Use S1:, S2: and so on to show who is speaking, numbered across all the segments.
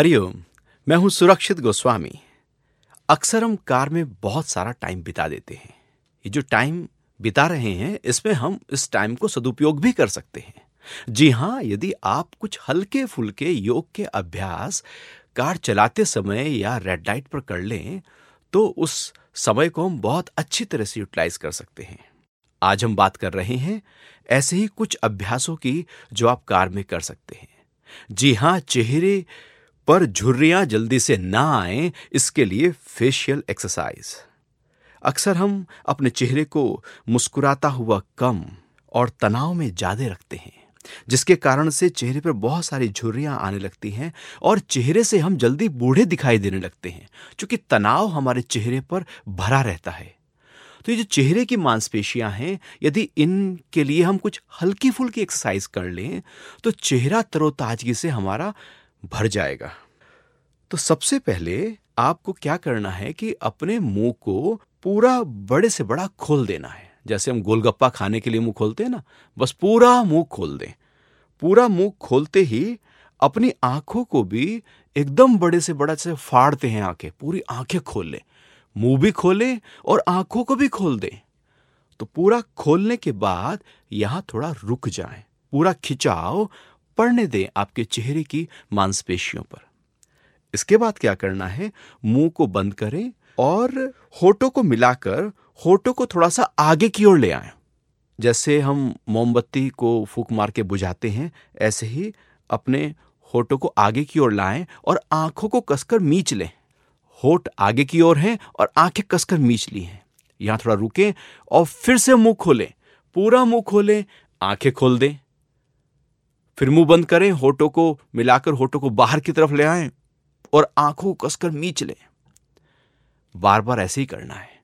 S1: हरिओम, मैं हूँ सुरक्षित गोस्वामी। अक्सर हम कार में बहुत सारा टाइम बिता देते हैं। ये जो टाइम बिता रहे हैं, इसमें हम इस टाइम को सदुपयोग भी कर सकते हैं। जी हाँ, यदि आप कुछ हल्के फुल्के योग के अभ्यास कार चलाते समय या रेड लाइट पर कर लें तो उस समय को हम बहुत अच्छी तरह से यूटिलाइज कर सकते हैं। आज हम बात कर रहे हैं ऐसे ही कुछ अभ्यासों की जो आप कार में कर सकते हैं। जी हाँ चेहरे पर झुर्रियाँ जल्दी से ना आए, इसके लिए फेशियल एक्सरसाइज अक्सर हम अपने चेहरे को मुस्कुराता हुआ कम और तनाव में ज़्यादा रखते हैं, जिसके कारण से चेहरे पर बहुत सारी झुर्रियाँ आने लगती हैं और चेहरे से हम जल्दी बूढ़े दिखाई देने लगते हैं, क्योंकि तनाव हमारे चेहरे पर भरा रहता है। तो ये जो चेहरे की मांसपेशियाँ हैं, यदि इनके लिए हम कुछ हल्की फुल्की एक्सरसाइज कर लें तो चेहरा तरोताजगी से हमारा भर जाएगा। तो सबसे पहले आपको क्या करना है कि अपने मुँह को पूरा बड़े से बड़ा खोल देना है। जैसे हम गोलगप्पा खाने के लिए मुँह खोलते हैं ना, बस पूरा मुँह खोल दें। पूरा मुँह खोलते ही अपनी आँखों को भी एकदम बड़े से बड़ा से फाड़ते हैं आँखें, पूरी आँखें खोल लें। मुँह भी खोलें और आँखों को भी खोल दें। तो पूरा खोलने के बाद यहाँ थोड़ा रुक जाएँ। पूरा खिंचाव पड़ने दें आपके चेहरे की मांसपेशियों पर। इसके बाद क्या करना है? मुँह को बंद करें और होठों को मिलाकर होठों को थोड़ा सा आगे की ओर ले आए। जैसे हम मोमबत्ती को फूक मार के बुझाते हैं, ऐसे ही अपने होठों को आगे की ओर लाएँ और आँखों को कसकर मीच लें। होठ आगे की ओर हैं और आँखें कसकर मीच ली हैं। यहाँ थोड़ा रुकें और फिर से मुँह खोलें। पूरा मुँह खोलें, आँखें खोल दें। फिर मुँह बंद करें, होठों को मिलाकर होठों को बाहर की तरफ़ ले आए और आँखों कसकर मीच लें। बार बार ऐसे ही करना है।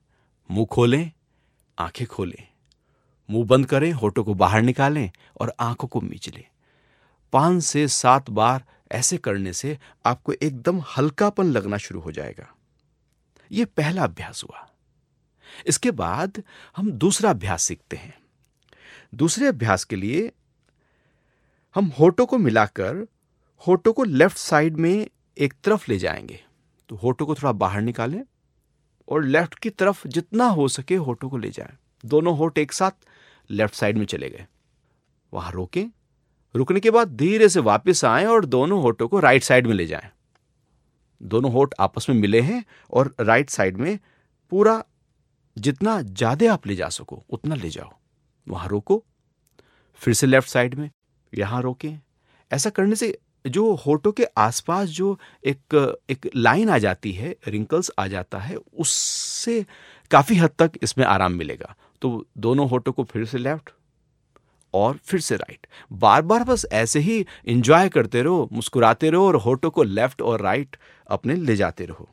S1: मुँह खोलें, आँखें खोलें। मुँह बंद करें, होठों को बाहर निकालें और आँखों को मीच लें। पाँच से सात बार ऐसे करने से आपको एकदम हल्कापन लगना शुरू हो जाएगा। यह पहला अभ्यास हुआ। इसके बाद हम दूसरा अभ्यास सीखते हैं। दूसरे अभ्यास के लिए हम होठों को मिलाकर होठों को लेफ़्ट साइड में एक तरफ़ ले जाएँगे। तो होठों को थोड़ा बाहर निकालें और लेफ़्ट की तरफ़ जितना हो सके होठों को ले जाएँ। दोनों होठ एक साथ लेफ़्ट साइड में चले गए। वहाँ रोकें। रुकने के बाद धीरे से वापस आएँ और दोनों होठों को राइट साइड में ले जाएँ। दोनों होठ आपस में मिले हैं और राइट साइड में पूरा जितना ज़्यादा आप ले जा सको, उतना ले जाओ। वहाँ रोको। फिर से लेफ़्ट साइड में। यहाँ रोकें। ऐसा करने से जो होठों के आसपास जो एक एक लाइन आ जाती है रिंकल्स आ जाता है, उससे काफ़ी हद तक इसमें आराम मिलेगा। तो दोनों होठों को फिर से लेफ़्ट और फिर से राइट बार बार बस ऐसे ही इंजॉय करते रहो, मुस्कुराते रहो और होठों को लेफ़्ट और राइट अपने ले जाते रहो।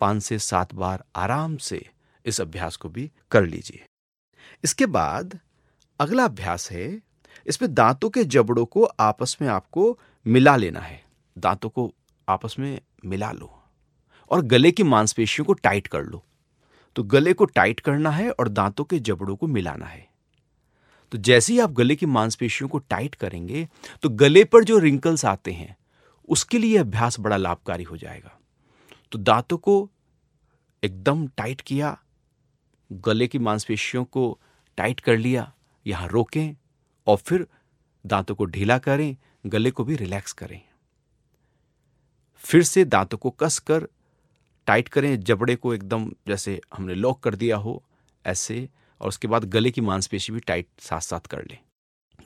S1: पाँच से सात बार आराम से इस अभ्यास को भी कर लीजिए। इसके बाद अगला अभ्यास है इसमें दांतों के जबड़ों को आपस में आपको मिला लेना है। दांतों को आपस में मिला लो और गले की मांसपेशियों को टाइट कर लो। तो गले को टाइट करना है और दांतों के जबड़ों को मिलाना है। तो जैसे ही आप गले की मांसपेशियों को टाइट करेंगे तो गले पर जो रिंकल्स आते हैं, उसके लिए अभ्यास बड़ा लाभकारी हो जाएगा। तो दांतों को एकदम टाइट किया, गले की मांसपेशियों को टाइट कर लिया, यहाँ रोकें और फिर दांतों को ढीला करें, गले को भी रिलैक्स करें। फिर से दांतों को कस कर टाइट करें, जबड़े को एकदम जैसे हमने लॉक कर दिया हो, ऐसे, और उसके बाद गले की मांसपेशी भी टाइट साथ साथ कर लें।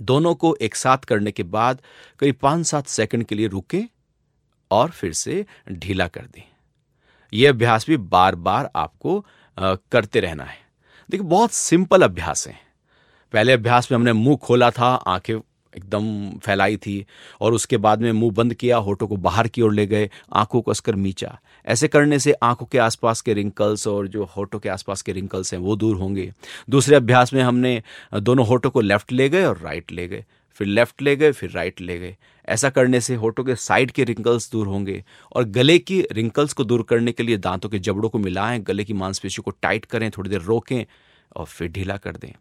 S1: दोनों को एक साथ करने के बाद करीब पाँच सात सेकंड के लिए रुकें और फिर से ढीला कर दें। यह अभ्यास भी बार बार आपको करते रहना है। देखिए, बहुत सिंपल अभ्यास है। पहले अभ्यास में हमने मुँह खोला था, आँखें एकदम फैलाई थी और उसके बाद में मुँह बंद किया, होठों को बाहर की ओर ले गए, आँखों को कसकर मीचा। ऐसे करने से आँखों के आसपास के रिंकल्स और जो होठों के आसपास के रिंकल्स हैं वो दूर होंगे। दूसरे अभ्यास में हमने दोनों होठों को लेफ़्ट ले गए और राइट ले गए। फिर लेफ़्ट ले गए, फिर राइट ले गए। ऐसा करने से होठों के साइड के रिंकल्स दूर होंगे और गले की रिंकल्स को दूर करने के लिए दांतों के जबड़ों को मिलाएँ, गले की मांसपेशियों को टाइट करें, थोड़ी देर रोकें और फिर ढीला कर दें।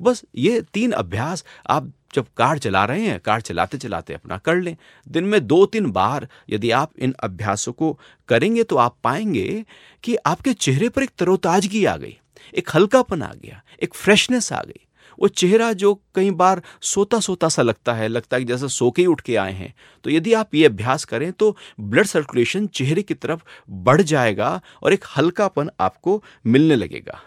S1: बस ये तीन अभ्यास आप जब कार चला रहे हैं, कार चलाते चलाते अपना कर लें। दिन में दो तीन बार यदि आप इन अभ्यासों को करेंगे तो आप पाएँगे कि आपके चेहरे पर एक तरोताजगी आ गई, एक हल्कापन आ गया, एक फ्रेशनेस आ गई। वो चेहरा जो कई बार सोता सोता सा लगता है लगता है कि जैसे सो के ही उठ के आए हैं। तो यदि आप ये अभ्यास करें तो ब्लड सर्कुलेशन चेहरे की तरफ़ बढ़ जाएगा और एक हल्कापन आपको मिलने लगेगा।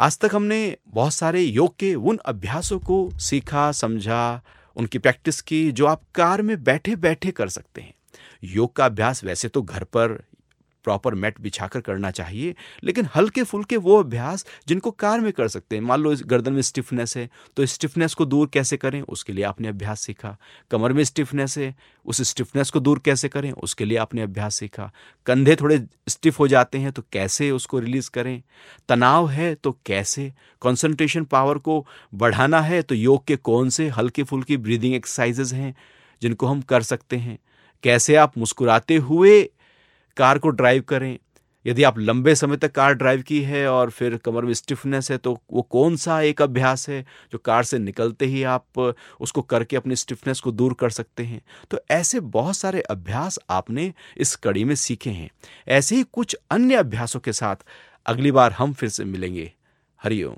S1: आज तक हमने बहुत सारे योग के उन अभ्यासों को सीखा, समझा, उनकी प्रैक्टिस की जो आप कार में बैठे बैठे कर सकते हैं। योग का अभ्यास वैसे तो घर पर प्रॉपर मैट बिछाकर करना चाहिए, लेकिन हल्के फुल्के वो अभ्यास जिनको कार में कर सकते हैं। मान लो इस गर्दन में स्टिफनेस है तो स्टिफनेस को दूर कैसे करें? उसके लिए आपने अभ्यास सीखा। कमर में स्टिफनेस है, उस स्टिफनेस को दूर कैसे करें? उसके लिए आपने अभ्यास सीखा। कंधे थोड़े स्टिफ हो जाते हैं तो कैसे उसको रिलीज़ करें? तनाव है तो कैसे? कॉन्सेंट्रेशन पावर को बढ़ाना है तो योग के कौन से हल्के फुल्की ब्रीदिंग एक्सरसाइजेज हैं, जिनको हम कर सकते हैं। कैसे आप मुस्कुराते हुए कार को ड्राइव करें। यदि आप लंबे समय तक कार ड्राइव की है और फिर कमर में स्टिफनेस है तो वो कौन सा एक अभ्यास है जो कार से निकलते ही आप उसको करके अपनी स्टिफनेस को दूर कर सकते हैं? तो ऐसे बहुत सारे अभ्यास आपने इस कड़ी में सीखे हैं। ऐसे ही कुछ अन्य अभ्यासों के साथ अगली बार हम फिर से मिलेंगे। हरिओम।